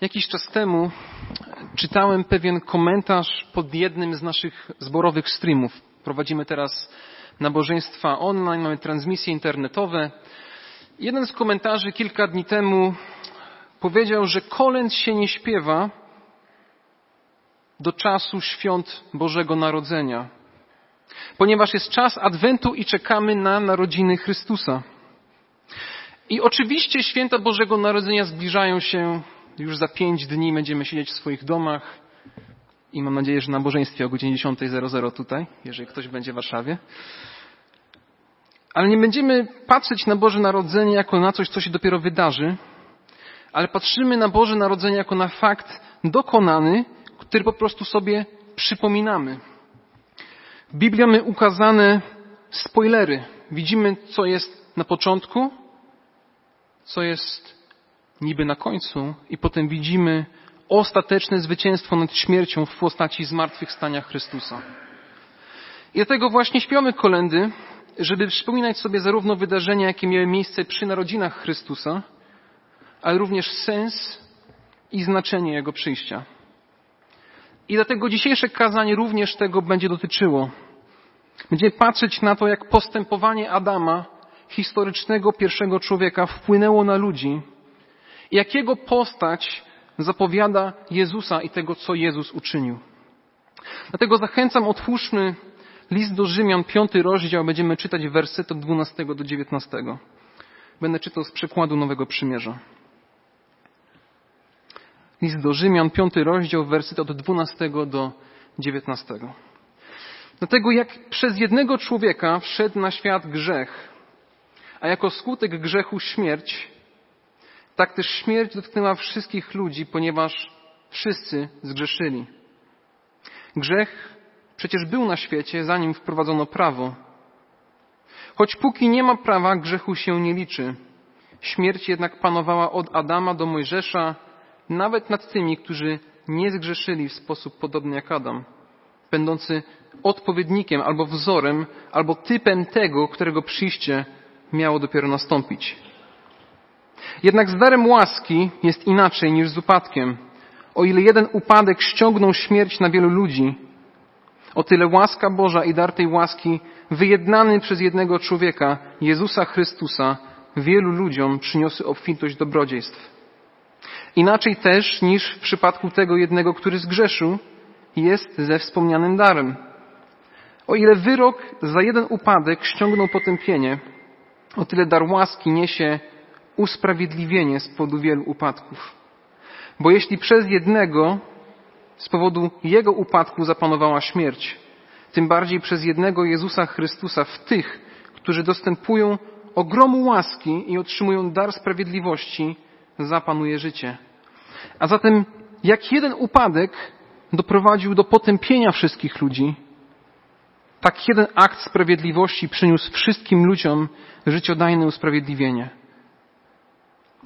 Jakiś czas temu czytałem pewien komentarz pod jednym z naszych zborowych streamów. Prowadzimy teraz nabożeństwa online, mamy transmisje internetowe. Jeden z komentarzy kilka dni temu powiedział, że kolęd się nie śpiewa do czasu świąt Bożego Narodzenia, ponieważ jest czas Adwentu i czekamy na narodziny Chrystusa. I oczywiście święta Bożego Narodzenia zbliżają się już za pięć dni będziemy siedzieć w swoich domach i mam nadzieję, że na nabożeństwie o godzinie 10.00 tutaj, jeżeli ktoś będzie w Warszawie. Ale nie będziemy patrzeć na Boże Narodzenie jako na coś, co się dopiero wydarzy, ale patrzymy na Boże Narodzenie jako na fakt dokonany, który po prostu sobie przypominamy. W Biblii mamy ukazane spoilery. Widzimy, co jest na początku, co jest niby na końcu i potem widzimy ostateczne zwycięstwo nad śmiercią w postaci zmartwychwstania Chrystusa. I dlatego właśnie śpiewamy kolendy, żeby przypominać sobie zarówno wydarzenia, jakie miały miejsce przy narodzinach Chrystusa, ale również sens i znaczenie Jego przyjścia. I dlatego dzisiejsze kazanie również tego będzie dotyczyło. Będziemy patrzeć na to, jak postępowanie Adama, historycznego pierwszego człowieka, wpłynęło na ludzi jakiego postać zapowiada Jezusa i tego, co Jezus uczynił. Dlatego zachęcam, otwórzmy list do Rzymian, piąty rozdział, będziemy czytać wersety od 12 do 19. Będę czytał z przekładu Nowego Przymierza. List do Rzymian, piąty rozdział, wersety od 12 do 19. Dlatego jak przez jednego człowieka wszedł na świat grzech, a jako skutek grzechu śmierć, tak też śmierć dotknęła wszystkich ludzi, ponieważ wszyscy zgrzeszyli. Grzech przecież był na świecie, zanim wprowadzono prawo. Choć póki nie ma prawa, grzechu się nie liczy. Śmierć jednak panowała od Adama do Mojżesza, nawet nad tymi, którzy nie zgrzeszyli w sposób podobny jak Adam, będący odpowiednikiem albo wzorem, albo typem tego, którego przyjście miało dopiero nastąpić. Jednak z darem łaski jest inaczej niż z upadkiem. O ile jeden upadek ściągnął śmierć na wielu ludzi, o tyle łaska Boża i dar tej łaski, wyjednany przez jednego człowieka, Jezusa Chrystusa, wielu ludziom przyniosły obfitość dobrodziejstw. Inaczej też niż w przypadku tego jednego, który zgrzeszył, jest ze wspomnianym darem. O ile wyrok za jeden upadek ściągnął potępienie, o tyle dar łaski niesie usprawiedliwienie z powodu wielu upadków. Bo jeśli przez jednego z powodu jego upadku zapanowała śmierć, tym bardziej przez jednego Jezusa Chrystusa w tych, którzy dostępują ogromu łaski i otrzymują dar sprawiedliwości, zapanuje życie. A zatem, jak jeden upadek doprowadził do potępienia wszystkich ludzi, tak jeden akt sprawiedliwości przyniósł wszystkim ludziom życiodajne usprawiedliwienie.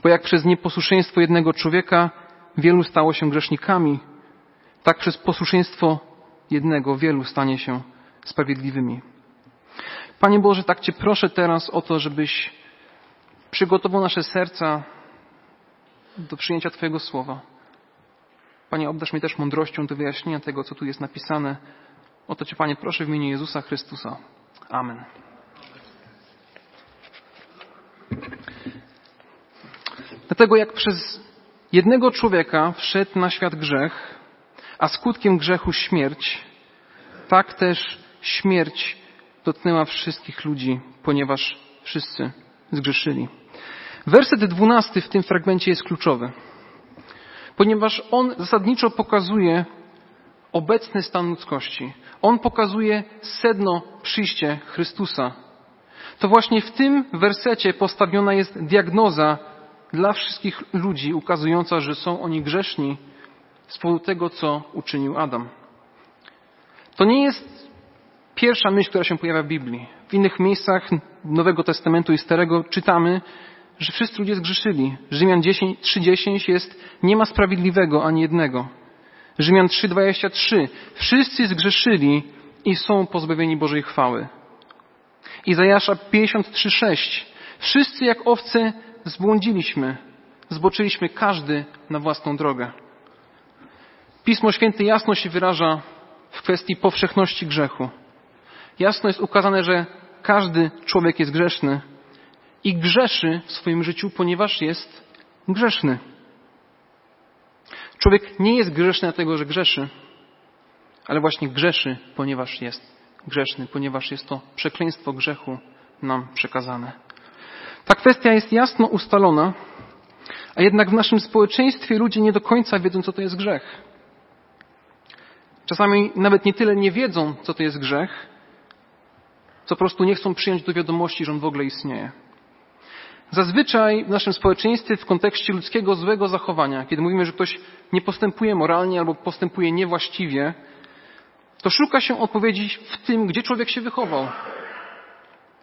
Bo jak przez nieposłuszeństwo jednego człowieka wielu stało się grzesznikami, tak przez posłuszeństwo jednego wielu stanie się sprawiedliwymi. Panie Boże, tak Cię proszę teraz o to, żebyś przygotował nasze serca do przyjęcia Twojego słowa. Panie, obdasz mnie też mądrością do wyjaśnienia tego, co tu jest napisane. O to Cię, Panie, proszę w imieniu Jezusa Chrystusa. Amen. Dlatego jak przez jednego człowieka wszedł na świat grzech, a skutkiem grzechu śmierć, tak też śmierć dotknęła wszystkich ludzi, ponieważ wszyscy zgrzeszyli. Werset dwunasty w tym fragmencie jest kluczowy, ponieważ on zasadniczo pokazuje obecny stan ludzkości. On pokazuje sedno przyjście Chrystusa. To właśnie w tym wersecie postawiona jest diagnoza dla wszystkich ludzi, ukazująca, że są oni grzeszni z powodu tego, co uczynił Adam. To nie jest pierwsza myśl, która się pojawia w Biblii. W innych miejscach Nowego Testamentu i Starego czytamy, że wszyscy ludzie zgrzeszyli. Rzymian 3:10 jest nie ma sprawiedliwego ani jednego. Rzymian 3:23 wszyscy zgrzeszyli i są pozbawieni Bożej chwały. Izajasza 53:6 wszyscy jak owce zbłądziliśmy. zboczyliśmy każdy na własną drogę. Pismo Święte jasno się wyraża w kwestii powszechności grzechu. Jasno jest ukazane, że każdy człowiek jest grzeszny i grzeszy w swoim życiu, ponieważ jest grzeszny. Człowiek nie jest grzeszny dlatego, że grzeszy, ale właśnie grzeszy, ponieważ jest grzeszny, ponieważ jest to przekleństwo grzechu nam przekazane. Ta kwestia jest jasno ustalona, a jednak w naszym społeczeństwie ludzie nie do końca wiedzą, co to jest grzech. Czasami nawet nie tyle nie wiedzą, co to jest grzech, co po prostu nie chcą przyjąć do wiadomości, że on w ogóle istnieje. Zazwyczaj w naszym społeczeństwie w kontekście ludzkiego złego zachowania, kiedy mówimy, że ktoś nie postępuje moralnie albo postępuje niewłaściwie, to szuka się odpowiedzi w tym, gdzie człowiek się wychował,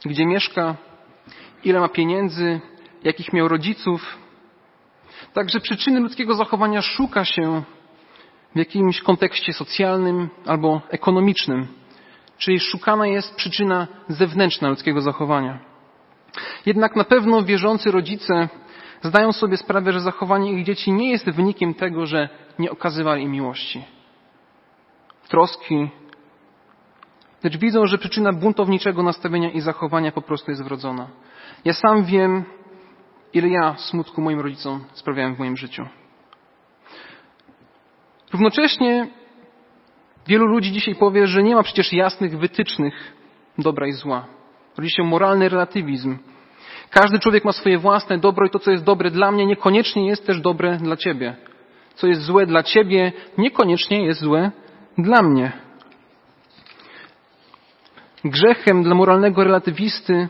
gdzie mieszka, ile ma pieniędzy, jakich miał rodziców. Także przyczyny ludzkiego zachowania szuka się w jakimś kontekście socjalnym albo ekonomicznym, czyli szukana jest przyczyna zewnętrzna ludzkiego zachowania. Jednak na pewno wierzący rodzice zdają sobie sprawę, że zachowanie ich dzieci nie jest wynikiem tego, że nie okazywali im miłości, troski, lecz widzą, że przyczyna buntowniczego nastawienia i zachowania po prostu jest wrodzona. Ja sam wiem, ile ja smutku moim rodzicom sprawiałem w moim życiu. Równocześnie wielu ludzi dzisiaj powie, że nie ma przecież jasnych wytycznych dobra i zła. Rodzi się moralny relatywizm. Każdy człowiek ma swoje własne dobro i to, co jest dobre dla mnie, niekoniecznie jest też dobre dla ciebie. Co jest złe dla ciebie, niekoniecznie jest złe dla mnie. Grzechem dla moralnego relatywisty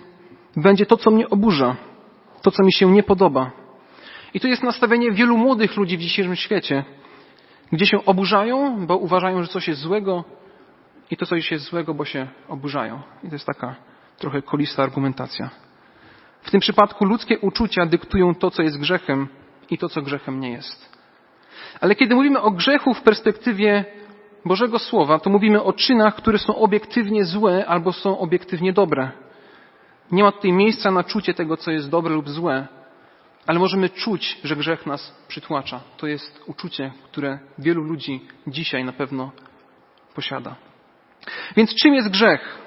będzie to, co mnie oburza, to, co mi się nie podoba. I to jest nastawienie wielu młodych ludzi w dzisiejszym świecie, gdzie się oburzają, bo uważają, że coś jest złego i to coś jest złego, bo się oburzają. I to jest taka trochę kolista argumentacja. W tym przypadku ludzkie uczucia dyktują to, co jest grzechem i to, co grzechem nie jest. Ale kiedy mówimy o grzechu w perspektywie Bożego Słowa, to mówimy o czynach, które są obiektywnie złe albo są obiektywnie dobre. Nie ma tutaj miejsca na czucie tego, co jest dobre lub złe, ale możemy czuć, że grzech nas przytłacza. To jest uczucie, które wielu ludzi dzisiaj na pewno posiada. Więc czym jest grzech?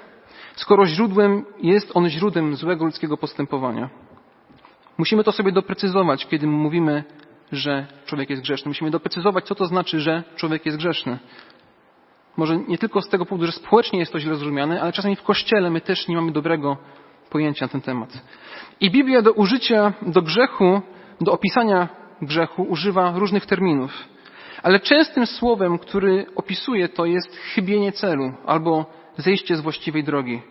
Skoro źródłem jest on źródłem złego ludzkiego postępowania. Musimy to sobie doprecyzować, kiedy mówimy, że człowiek jest grzeszny. Musimy doprecyzować, co to znaczy, że człowiek jest grzeszny. Może nie tylko z tego powodu, że społecznie jest to źle zrozumiane, ale czasami w kościele my też nie mamy dobrego pojęcia na ten temat. I Biblia do użycia, do grzechu, do opisania grzechu używa różnych terminów. Ale częstym słowem, który opisuje to jest chybienie celu albo zejście z właściwej drogi.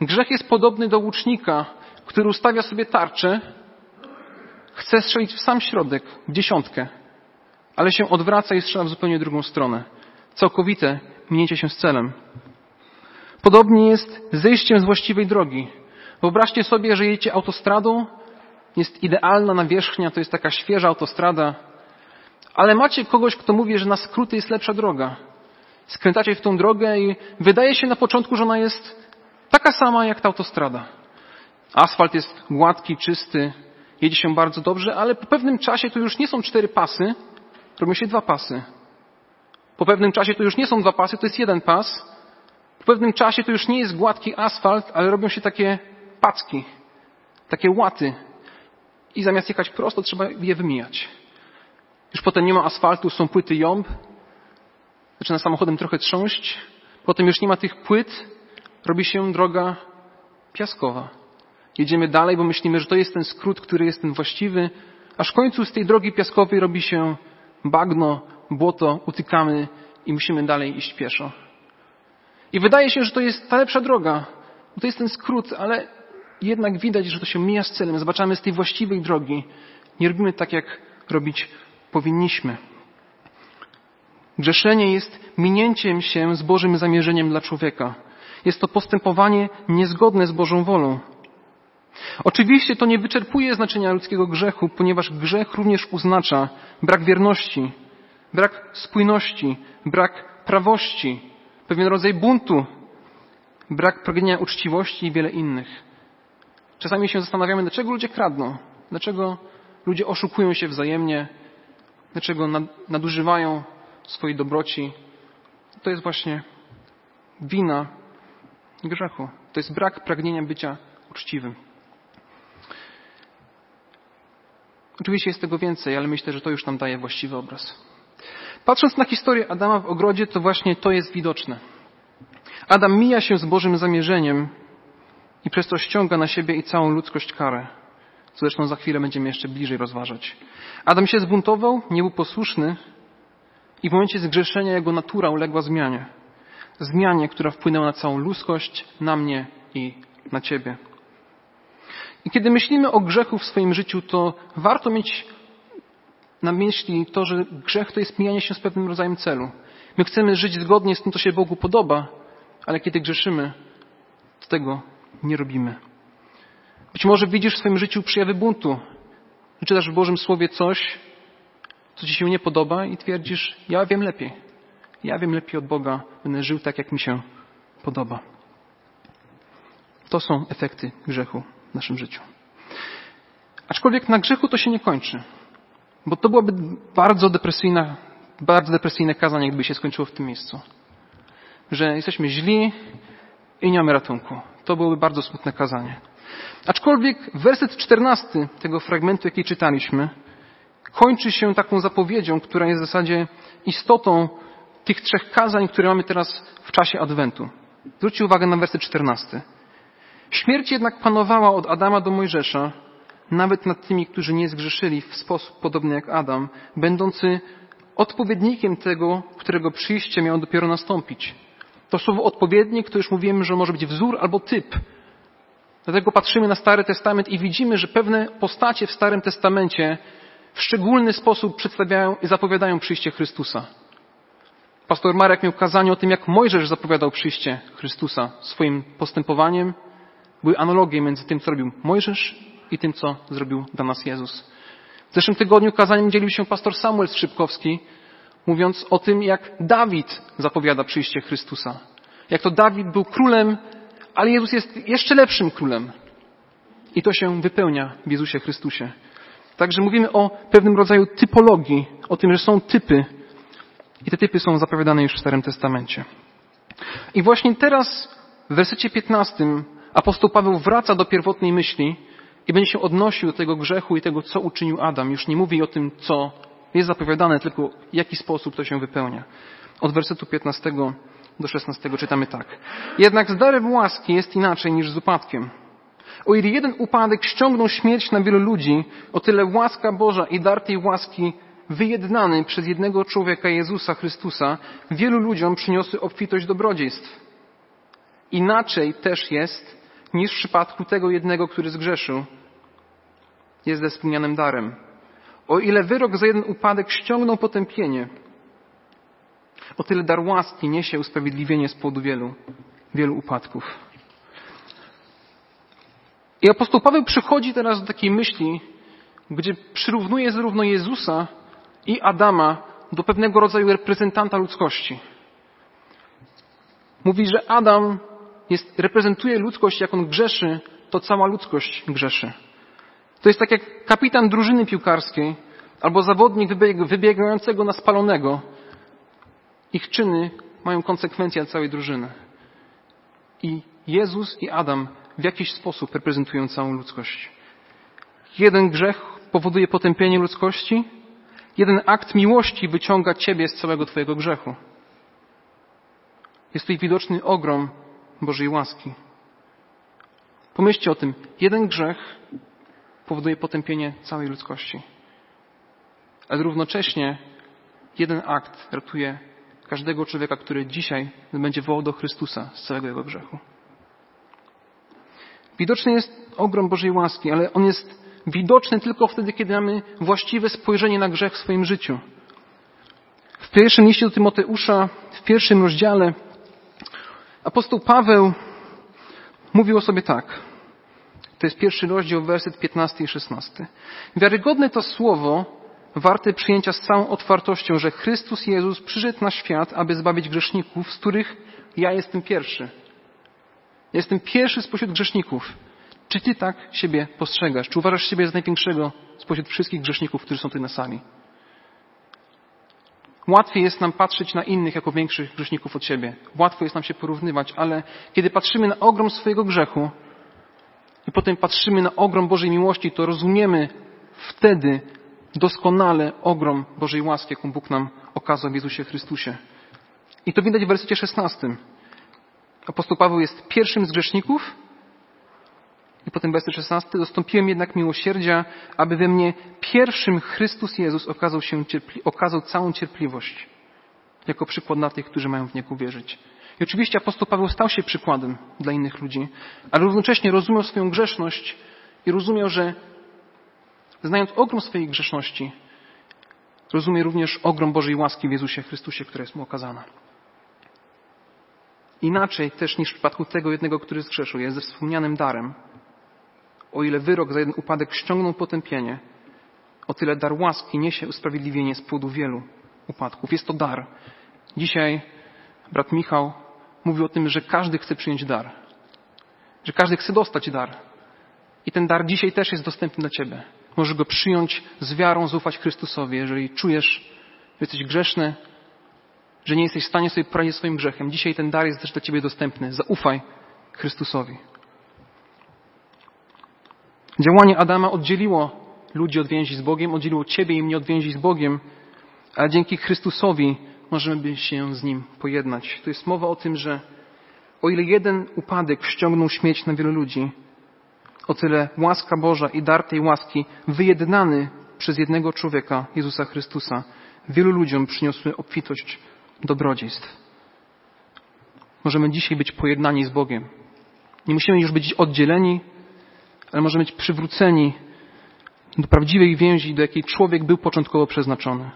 Grzech jest podobny do łucznika, który ustawia sobie tarczę, chce strzelić w sam środek, w dziesiątkę, ale się odwraca i strzela w zupełnie drugą stronę. Całkowite minięcie się z celem. Podobnie jest zejściem z właściwej drogi. Wyobraźcie sobie, że jedziecie autostradą, jest idealna nawierzchnia, to jest taka świeża autostrada, ale macie kogoś, kto mówi, że na skróty jest lepsza droga. Skręcacie w tą drogę i wydaje się na początku, że ona jest taka sama jak ta autostrada. Asfalt jest gładki, czysty, jedzie się bardzo dobrze, ale po pewnym czasie to już nie są cztery pasy, robią się dwa pasy. Po pewnym czasie to już nie są dwa pasy, to jest jeden pas. Po pewnym czasie to już nie jest gładki asfalt, ale robią się takie packi, takie łaty. I zamiast jechać prosto, trzeba je wymijać. Już potem nie ma asfaltu, są płyty jąb. Zaczyna samochodem trochę trząść. Potem już nie ma tych płyt. Robi się droga piaskowa. Jedziemy dalej, bo myślimy, że to jest ten skrót, który jest ten właściwy. Aż w końcu z tej drogi piaskowej robi się bagno, błoto, utykamy i musimy dalej iść pieszo. I wydaje się, że to jest ta lepsza droga. To jest ten skrót, ale jednak widać, że to się mija z celem. Zobaczamy z tej właściwej drogi. Nie robimy tak, jak robić powinniśmy. Grzeszenie jest minięciem się z Bożym zamierzeniem dla człowieka. Jest to postępowanie niezgodne z Bożą wolą. Oczywiście to nie wyczerpuje znaczenia ludzkiego grzechu, ponieważ grzech również oznacza brak wierności, brak spójności, brak prawości, pewien rodzaj buntu, brak pragnienia uczciwości i wiele innych. Czasami się zastanawiamy, dlaczego ludzie kradną, dlaczego ludzie oszukują się wzajemnie, dlaczego nadużywają swojej dobroci. To jest właśnie wina grzechu. To jest brak pragnienia bycia uczciwym. Oczywiście jest tego więcej, ale myślę, że to już nam daje właściwy obraz. Patrząc na historię Adama w ogrodzie, to właśnie to jest widoczne. Adam mija się z Bożym zamierzeniem i przez to ściąga na siebie i całą ludzkość karę. Co zresztą za chwilę będziemy jeszcze bliżej rozważać. Adam się zbuntował, nie był posłuszny i w momencie zgrzeszenia jego natura uległa zmianie. Zmianie, która wpłynęła na całą ludzkość, na mnie i na ciebie. I kiedy myślimy o grzechu w swoim życiu, to warto mieć na myśli to, że grzech to jest mijanie się z pewnym rodzajem celu. My chcemy żyć zgodnie z tym, co się Bogu podoba, ale kiedy grzeszymy, to tego nie robimy. Być może widzisz w swoim życiu przejawy buntu. Czytasz w Bożym Słowie coś, co ci się nie podoba i twierdzisz, ja wiem lepiej. Ja wiem lepiej od Boga, będę żył tak, jak mi się podoba. To są efekty grzechu w naszym życiu. Aczkolwiek na grzechu to się nie kończy. Bo to byłoby bardzo depresyjne, bardzo depresyjne kazanie, gdyby się skończyło w tym miejscu. Że jesteśmy źli i nie mamy ratunku. To byłoby bardzo smutne kazanie. Aczkolwiek werset czternasty tego fragmentu, jaki czytaliśmy, kończy się taką zapowiedzią, która jest w zasadzie istotą tych trzech kazań, które mamy teraz w czasie Adwentu. Zwróćcie uwagę na werset czternasty. Śmierć jednak panowała od Adama do Mojżesza, nawet nad tymi, którzy nie zgrzeszyli w sposób podobny jak Adam, będący odpowiednikiem tego, którego przyjście miało dopiero nastąpić. To słowo odpowiednik to już mówimy, że może być wzór albo typ. Dlatego patrzymy na Stary Testament i widzimy, że pewne postacie w Starym Testamencie w szczególny sposób przedstawiają i zapowiadają przyjście Chrystusa. Pastor Marek miał kazanie o tym, jak Mojżesz zapowiadał przyjście Chrystusa swoim postępowaniem. Były analogie między tym, co robił Mojżesz i tym, co zrobił dla nas Jezus. W zeszłym tygodniu kazaniem dzielił się pastor Samuel Skrzypkowski, mówiąc o tym, jak Dawid zapowiada przyjście Chrystusa. Jak to Dawid był królem, ale Jezus jest jeszcze lepszym królem. I to się wypełnia w Jezusie Chrystusie. Także mówimy o pewnym rodzaju typologii, o tym, że są typy. I te typy są zapowiadane już w Starym Testamencie. I właśnie teraz w wersecie 15 apostoł Paweł wraca do pierwotnej myśli i będzie się odnosił do tego grzechu i tego, co uczynił Adam. Już nie mówi o tym, co jest zapowiadane, tylko w jaki sposób to się wypełnia. Od wersetu 15 do 16 czytamy tak. Jednak z darem łaski jest inaczej niż z upadkiem. O ile jeden upadek ściągnął śmierć na wielu ludzi, o tyle łaska Boża i dar tej łaski wyjednany przez jednego człowieka Jezusa Chrystusa wielu ludziom przyniosły obfitość dobrodziejstw. Inaczej też jest niż w przypadku tego jednego, który zgrzeszył. Jest ze wspomnianym darem. O ile wyrok za jeden upadek ściągnął potępienie, o tyle dar łaski niesie usprawiedliwienie z powodu wielu, wielu upadków. I apostoł Paweł przychodzi teraz do takiej myśli, gdzie przyrównuje zarówno Jezusa i Adama do pewnego rodzaju reprezentanta ludzkości. Mówi, że Adam jest, reprezentuje ludzkość, jak on grzeszy, to cała ludzkość grzeszy. To jest tak jak kapitan drużyny piłkarskiej albo zawodnik wybiegającego na spalonego. Ich czyny mają konsekwencje całej drużyny. I Jezus i Adam w jakiś sposób reprezentują całą ludzkość. Jeden grzech powoduje potępienie ludzkości, jeden akt miłości wyciąga ciebie z całego twojego grzechu. Jest tutaj widoczny ogrom Bożej łaski. Pomyślcie o tym. Jeden grzech powoduje potępienie całej ludzkości. Ale równocześnie jeden akt ratuje każdego człowieka, który dzisiaj będzie wołał do Chrystusa z całego jego grzechu. Widoczny jest ogrom Bożej łaski, ale on jest widoczny tylko wtedy, kiedy mamy właściwe spojrzenie na grzech w swoim życiu. W pierwszym liście do Tymoteusza, w pierwszym rozdziale, apostoł Paweł mówił o sobie tak. To jest pierwszy rozdział, werset 15 i 16. Wiarygodne to słowo, warte przyjęcia z całą otwartością, że Chrystus Jezus przyszedł na świat, aby zbawić grzeszników, z których ja jestem pierwszy. Jestem pierwszy spośród grzeszników. Czy ty tak siebie postrzegasz? Czy uważasz siebie za największego spośród wszystkich grzeszników, którzy są tutaj na sali? Łatwiej jest nam patrzeć na innych jako większych grzeszników od siebie. Łatwo jest nam się porównywać, ale kiedy patrzymy na ogrom swojego grzechu i potem patrzymy na ogrom Bożej miłości, to rozumiemy wtedy doskonale ogrom Bożej łaski, jaką Bóg nam okazał w Jezusie Chrystusie. I to widać w wersecie 16. Apostoł Paweł jest pierwszym z grzeszników i potem werset 16. Dostąpiłem jednak miłosierdzia, aby we mnie pierwszym Chrystus Jezus okazał, się cierpli- okazał całą cierpliwość jako przykład dla tych, którzy mają w Niego wierzyć. I oczywiście apostoł Paweł stał się przykładem dla innych ludzi, ale równocześnie rozumiał swoją grzeszność i rozumiał, że znając ogrom swojej grzeszności, rozumie również ogrom Bożej łaski w Jezusie Chrystusie, która jest mu okazana. Inaczej też niż w przypadku tego jednego, który zgrzeszył, jest ze wspomnianym darem. O ile wyrok za jeden upadek ściągnął potępienie, o tyle dar łaski niesie usprawiedliwienie z płodu wielu upadków. Jest to dar. Dzisiaj brat Michał mówił o tym, że każdy chce przyjąć dar. Że każdy chce dostać dar. I ten dar dzisiaj też jest dostępny dla Ciebie. Możesz go przyjąć z wiarą, zaufać Chrystusowi. Jeżeli czujesz, że jesteś grzeszny, że nie jesteś w stanie sobie poradzić swoim grzechem, dzisiaj ten dar jest też dla Ciebie dostępny. Zaufaj Chrystusowi. Działanie Adama oddzieliło ludzi od więzi z Bogiem, oddzieliło Ciebie i mnie od więzi z Bogiem, ale dzięki Chrystusowi możemy się z Nim pojednać. To jest mowa o tym, że o ile jeden upadek ściągnął śmierć na wielu ludzi, o tyle łaska Boża i dar tej łaski wyjednany przez jednego człowieka, Jezusa Chrystusa, wielu ludziom przyniosły obfitość dobrodziejstw. Możemy dzisiaj być pojednani z Bogiem. Nie musimy już być oddzieleni, ale możemy być przywróceni do prawdziwej więzi, do jakiej człowiek był początkowo przeznaczony.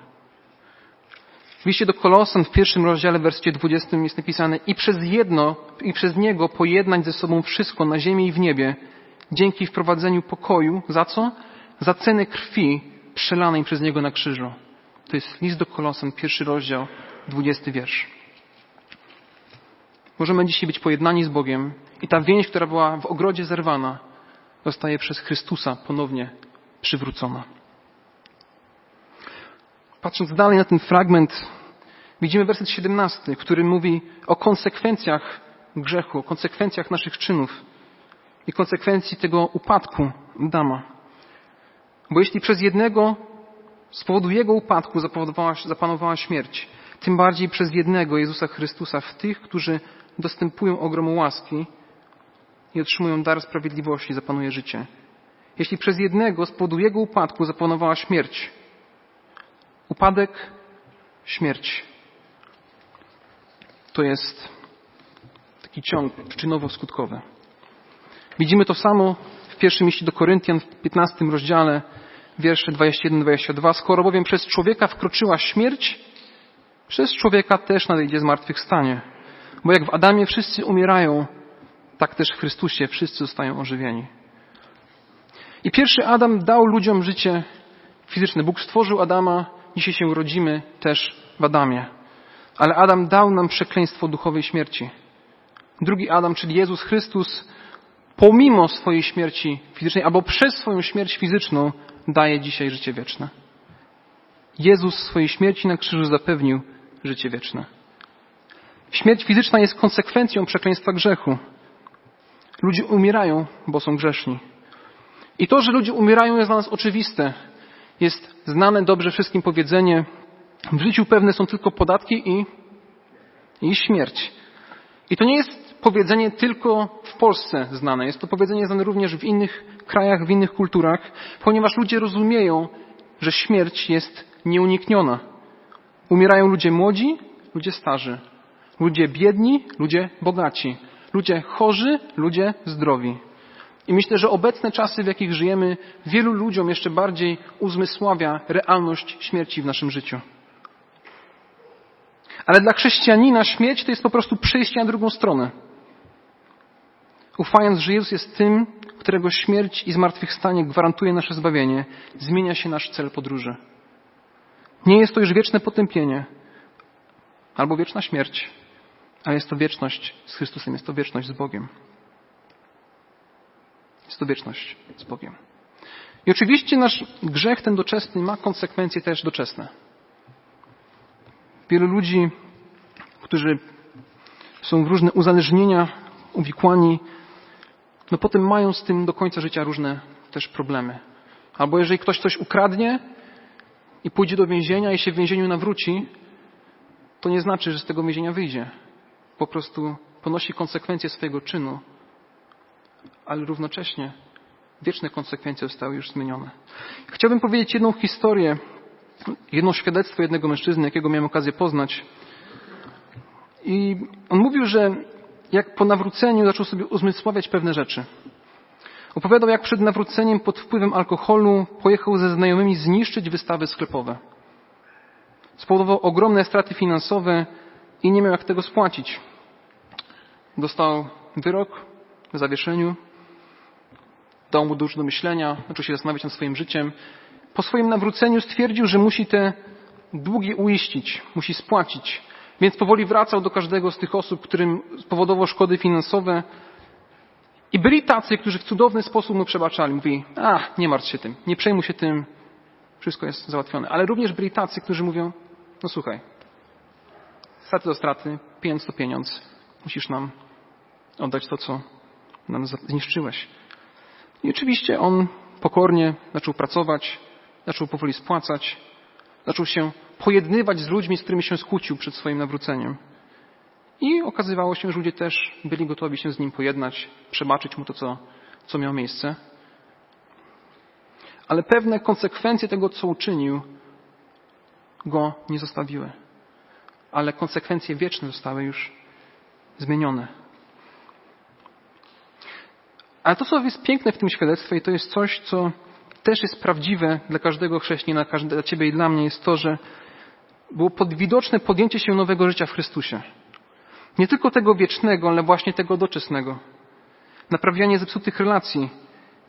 W liście do Kolosan w pierwszym rozdziale, w wersecie 20 jest napisane i przez jedno, i przez niego pojednać ze sobą wszystko na ziemi i w niebie, dzięki wprowadzeniu pokoju. Za co? Za cenę krwi przelanej przez niego na krzyżu. To jest list do Kolosan, pierwszy rozdział, 20 wiersz. Możemy dzisiaj być pojednani z Bogiem i ta więź, która była w ogrodzie zerwana, zostaje przez Chrystusa ponownie przywrócona. Patrząc dalej na ten fragment, widzimy werset 17, który mówi o konsekwencjach grzechu, o konsekwencjach naszych czynów i konsekwencji tego upadku Dama. Bo jeśli przez jednego z powodu jego upadku zapanowała śmierć, tym bardziej przez jednego Jezusa Chrystusa w tych, którzy dostępują ogromu łaski i otrzymują dar sprawiedliwości, zapanuje życie. Jeśli przez jednego z powodu jego upadku zapanowała śmierć, upadek, śmierć, to jest taki ciąg przyczynowo-skutkowy. Widzimy to samo w pierwszym liście do Koryntian w 15 rozdziale, wiersze 21-22. Skoro bowiem przez człowieka wkroczyła śmierć, przez człowieka też nadejdzie zmartwychwstanie. Bo jak w Adamie wszyscy umierają, tak też w Chrystusie wszyscy zostają ożywieni. I pierwszy Adam dał ludziom życie fizyczne. Bóg stworzył Adama, dzisiaj się urodzimy też w Adamie. Ale Adam dał nam przekleństwo duchowej śmierci. Drugi Adam, czyli Jezus Chrystus, pomimo swojej śmierci fizycznej albo przez swoją śmierć fizyczną, daje dzisiaj życie wieczne. Jezus swojej śmierci na krzyżu zapewnił życie wieczne. Śmierć fizyczna jest konsekwencją przekleństwa grzechu. Ludzie umierają, bo są grzeszni. I to, że ludzie umierają jest dla nas oczywiste. Jest znane dobrze wszystkim powiedzenie, w życiu pewne są tylko podatki i, i śmierć. I to nie jest powiedzenie tylko w Polsce znane. Jest to powiedzenie znane również w innych krajach, w innych kulturach, ponieważ ludzie rozumieją, że śmierć jest nieunikniona. Umierają ludzie młodzi, ludzie starzy, ludzie biedni, ludzie bogaci, ludzie chorzy, ludzie zdrowi. I myślę, że obecne czasy, w jakich żyjemy, wielu ludziom jeszcze bardziej uzmysławia realność śmierci w naszym życiu. Ale dla chrześcijanina śmierć to jest po prostu przejście na drugą stronę. Ufając, że Jezus jest tym, którego śmierć i zmartwychwstanie gwarantuje nasze zbawienie, zmienia się nasz cel podróży. Nie jest to już wieczne potępienie albo wieczna śmierć, ale jest to wieczność z Chrystusem, jest to wieczność z Bogiem. Jest to wieczność z Bogiem. I oczywiście nasz grzech ten doczesny ma konsekwencje też doczesne. Wielu ludzi, którzy są w różne uzależnienia uwikłani, no potem mają z tym do końca życia różne też problemy. Albo jeżeli ktoś coś ukradnie i pójdzie do więzienia i się w więzieniu nawróci, to nie znaczy, że z tego więzienia wyjdzie. Po prostu ponosi konsekwencje swojego czynu, ale równocześnie wieczne konsekwencje zostały już zmienione. Chciałbym powiedzieć jedną historię, jedno świadectwo jednego mężczyzny, jakiego miałem okazję poznać. I on mówił, że jak po nawróceniu zaczął sobie uzmysławiać pewne rzeczy. Opowiadał, jak przed nawróceniem pod wpływem alkoholu pojechał ze znajomymi zniszczyć wystawy sklepowe. Spowodował ogromne straty finansowe i nie miał jak tego spłacić. Dostał wyrok w zawieszeniu, dał mu dużo do myślenia, zaczął się zastanawiać nad swoim życiem. Po swoim nawróceniu stwierdził, że musi te długi uiścić, musi spłacić. Więc powoli wracał do każdego z tych osób, którym spowodował szkody finansowe. I byli tacy, którzy w cudowny sposób mu przebaczali. Mówi, a, nie martw się tym, nie przejmuj się tym, wszystko jest załatwione. Ale również byli tacy, którzy mówią, no słuchaj, straty do straty, pieniądz to pieniądz, musisz nam oddać to, co nam zniszczyłeś. I oczywiście on pokornie zaczął pracować, zaczął powoli spłacać, zaczął się pojednywać z ludźmi, z którymi się skłócił przed swoim nawróceniem. I okazywało się, że ludzie też byli gotowi się z nim pojednać, przebaczyć mu to, co, co miało miejsce. Ale pewne konsekwencje tego, co uczynił, go nie zostawiły. Ale konsekwencje wieczne zostały już zmienione. Ale to, co jest piękne w tym świadectwie, i to jest coś, co też jest prawdziwe dla każdego chrześcijanina, dla Ciebie i dla mnie, jest to, że było podwidoczne podjęcie się nowego życia w Chrystusie. Nie tylko tego wiecznego, ale właśnie tego doczesnego. Naprawianie zepsutych relacji,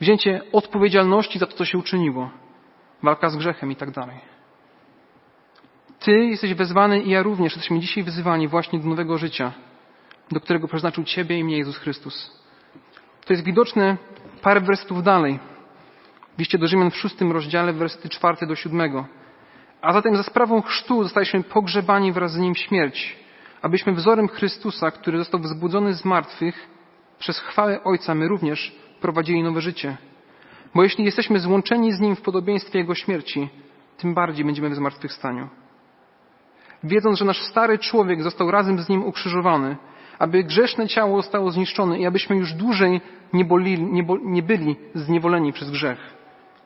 wzięcie odpowiedzialności za to, co się uczyniło, walka z grzechem i tak dalej. Ty jesteś wezwany i ja również jesteśmy dzisiaj wyzywani właśnie do nowego życia, do którego przeznaczył Ciebie i mnie Jezus Chrystus. To jest widoczne parę wersetów dalej. W liście do Rzymian w szóstym rozdziale, wersety czwarte do siódmego. A zatem za sprawą chrztu zostaliśmy pogrzebani wraz z Nim w śmierć, abyśmy wzorem Chrystusa, który został wzbudzony z martwych, przez chwałę Ojca my również prowadzili nowe życie. Bo jeśli jesteśmy złączeni z Nim w podobieństwie Jego śmierci, tym bardziej będziemy w zmartwychwstaniu. Wiedząc, że nasz stary człowiek został razem z Nim ukrzyżowany, aby grzeszne ciało zostało zniszczone i abyśmy już dłużej nie, boli, nie, bo, nie byli zniewoleni przez grzech.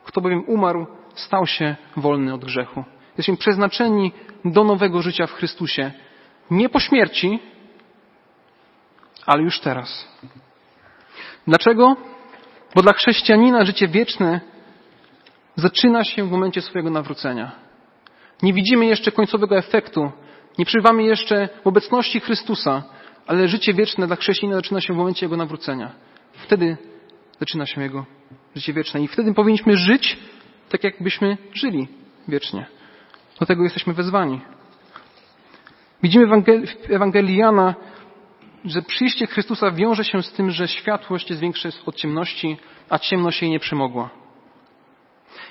Kto bowiem umarł, stał się wolny od grzechu. Jesteśmy przeznaczeni do nowego życia w Chrystusie. Nie po śmierci, ale już teraz. Dlaczego? Bo dla chrześcijanina życie wieczne zaczyna się w momencie swojego nawrócenia. Nie widzimy jeszcze końcowego efektu, nie przeżywamy jeszcze w obecności Chrystusa, ale życie wieczne dla chrześcijanina zaczyna się w momencie jego nawrócenia. Wtedy zaczyna się jego życie wieczne i wtedy powinniśmy żyć tak, jakbyśmy żyli wiecznie. Do tego jesteśmy wezwani. Widzimy w Ewangelii Jana, że przyjście Chrystusa wiąże się z tym, że światłość jest większa od ciemności, a ciemność jej nie przemogła.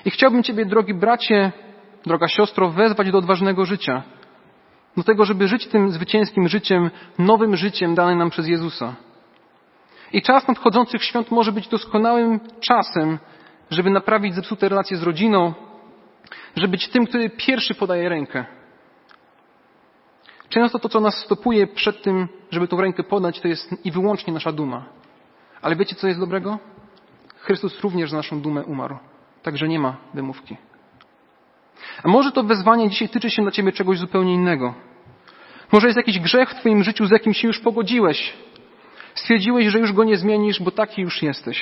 I chciałbym Ciebie, drogi bracie, droga siostro, wezwać do odważnego życia. Do tego, żeby żyć tym zwycięskim życiem, nowym życiem danym nam przez Jezusa. I czas nadchodzących świąt może być doskonałym czasem, żeby naprawić zepsute relacje z rodziną, żeby być tym, który pierwszy podaje rękę. Często to, co nas stopuje przed tym, żeby tą rękę podać, to jest i wyłącznie nasza duma. Ale wiecie, co jest dobrego? Chrystus również za naszą dumę umarł. Także nie ma wymówki. A może to wezwanie dzisiaj tyczy się dla Ciebie czegoś zupełnie innego. Może jest jakiś grzech w Twoim życiu, z jakim się już pogodziłeś. Stwierdziłeś, że już go nie zmienisz, bo taki już jesteś.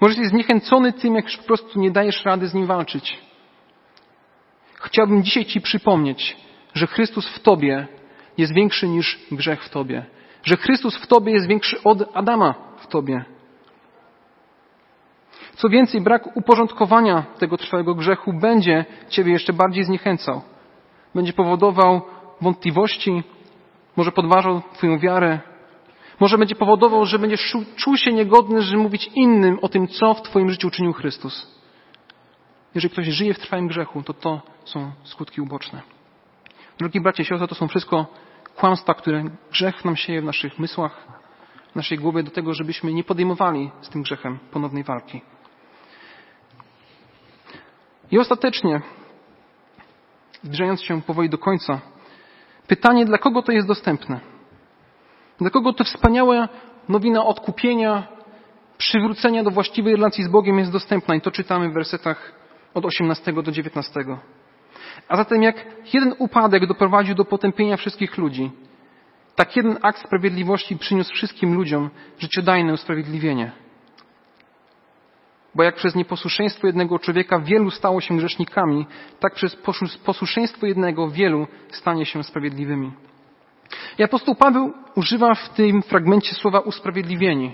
Może jesteś zniechęcony tym, jak już po prostu nie dajesz rady z nim walczyć. Chciałbym dzisiaj Ci przypomnieć, że Chrystus w Tobie jest większy niż grzech w Tobie. Że Chrystus w Tobie jest większy od Adama w Tobie. Co więcej, brak uporządkowania tego trwałego grzechu będzie Ciebie jeszcze bardziej zniechęcał. Będzie powodował wątpliwości, może podważał Twoją wiarę, Może będzie powodował, że będziesz czuł się niegodny, żeby mówić innym o tym, co w Twoim życiu uczynił Chrystus. Jeżeli ktoś żyje w trwałym grzechu, to to są skutki uboczne. Drogi bracie, siostry, to są wszystko kłamstwa, które grzech nam sieje w naszych mysłach, w naszej głowie do tego, żebyśmy nie podejmowali z tym grzechem ponownej walki. I ostatecznie, zbliżając się powoli do końca, pytanie, dla kogo to jest dostępne? Dla kogo to wspaniała nowina odkupienia, przywrócenia do właściwej relacji z Bogiem jest dostępna? I to czytamy w wersetach od 18 do 19. A zatem jak jeden upadek doprowadził do potępienia wszystkich ludzi, tak jeden akt sprawiedliwości przyniósł wszystkim ludziom życiodajne usprawiedliwienie. Bo jak przez nieposłuszeństwo jednego człowieka wielu stało się grzesznikami, tak przez posłuszeństwo jednego wielu stanie się sprawiedliwymi. I apostoł Paweł używa w tym fragmencie słowa usprawiedliwieni.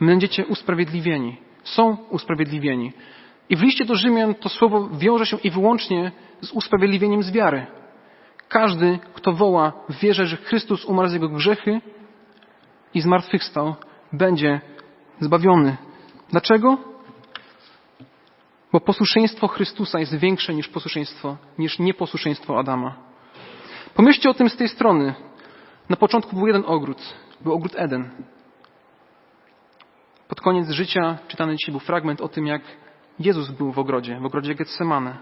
Będziecie usprawiedliwieni. Są usprawiedliwieni. I w liście do Rzymian to słowo wiąże się i wyłącznie z usprawiedliwieniem z wiary. Każdy, kto woła w wierze, że Chrystus umarł z jego grzechy i zmartwychwstał, będzie zbawiony. Dlaczego? Bo posłuszeństwo Chrystusa jest większe niż posłuszeństwo, niż nieposłuszeństwo Adama. Pomyślcie o tym z tej strony. Na początku był jeden ogród. Był ogród Eden. Pod koniec życia czytany dzisiaj był fragment o tym, jak Jezus był w ogrodzie, w ogrodzie Getsemane.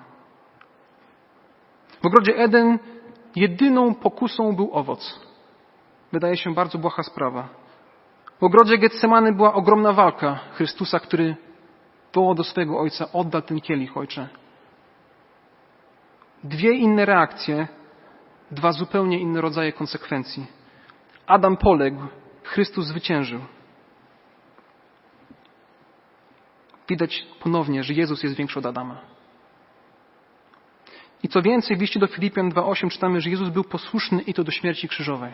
W ogrodzie Eden jedyną pokusą był owoc. Wydaje się bardzo błaha sprawa. W ogrodzie Getsemany była ogromna walka Chrystusa, który wołał do swojego ojca: Oddal ten kielich, ojcze. Dwie inne reakcje, dwa zupełnie inne rodzaje konsekwencji. Adam poległ, Chrystus zwyciężył. Widać ponownie, że Jezus jest większy od Adama. I co więcej, w liście do Filipian 2,8 czytamy, że Jezus był posłuszny i to do śmierci krzyżowej.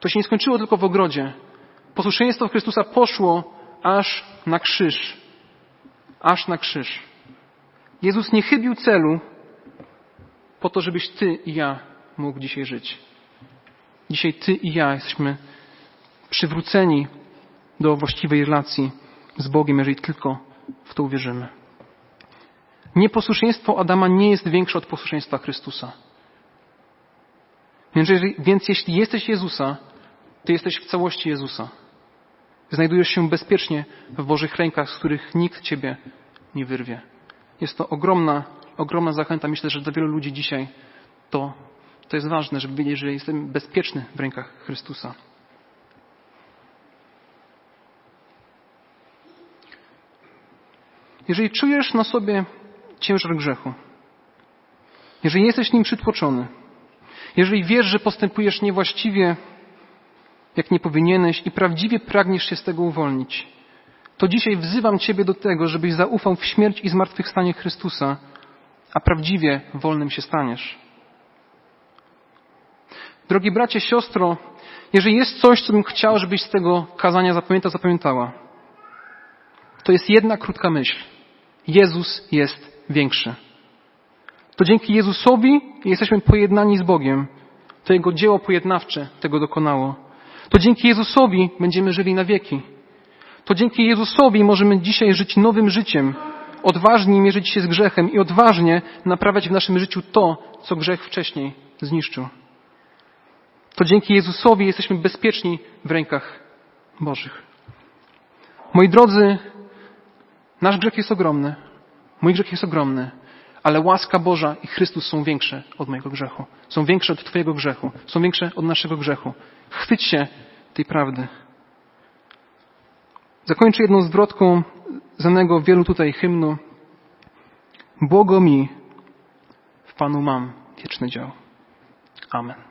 To się nie skończyło tylko w ogrodzie. Posłuszeństwo Chrystusa poszło aż na krzyż. Aż na krzyż. Jezus nie chybił celu po to, żebyś ty i ja mógł dzisiaj żyć. Dzisiaj ty i ja jesteśmy przywróceni do właściwej relacji z Bogiem, jeżeli tylko w to uwierzymy. Nieposłuszeństwo Adama nie jest większe od posłuszeństwa Chrystusa. Więc, jeżeli, więc jeśli jesteś Jezusa, to jesteś w całości Jezusa. Znajdujesz się bezpiecznie w Bożych rękach, z których nikt Ciebie nie wyrwie. Jest to ogromna, ogromna zachęta. Myślę, że dla wielu ludzi dzisiaj to, to jest ważne, żeby wiedzieć, że jestem bezpieczny w rękach Chrystusa. Jeżeli czujesz na sobie ciężar grzechu, jeżeli jesteś nim przytłoczony, jeżeli wiesz, że postępujesz niewłaściwie, jak nie powinieneś i prawdziwie pragniesz się z tego uwolnić, to dzisiaj wzywam Ciebie do tego, żebyś zaufał w śmierć i zmartwychwstanie Chrystusa, a prawdziwie wolnym się staniesz. Drogi bracie, siostro, jeżeli jest coś, co bym chciał, żebyś z tego kazania zapamiętał, zapamiętała, to jest jedna krótka myśl. Jezus jest większy. To dzięki Jezusowi jesteśmy pojednani z Bogiem. To Jego dzieło pojednawcze tego dokonało. To dzięki Jezusowi będziemy żyli na wieki. To dzięki Jezusowi możemy dzisiaj żyć nowym życiem, odważnie mierzyć się z grzechem i odważnie naprawiać w naszym życiu to, co grzech wcześniej zniszczył. To dzięki Jezusowi jesteśmy bezpieczni w rękach Bożych. Moi drodzy, nasz grzech jest ogromny. Mój grzech jest ogromny, ale łaska Boża i Chrystus są większe od mojego grzechu. Są większe od Twojego grzechu. Są większe od naszego grzechu. Chwyć się tej prawdy. Zakończę jedną zwrotką znanego wielu tutaj hymnu. Błogo mi, w Panu mam wieczny dział. Amen.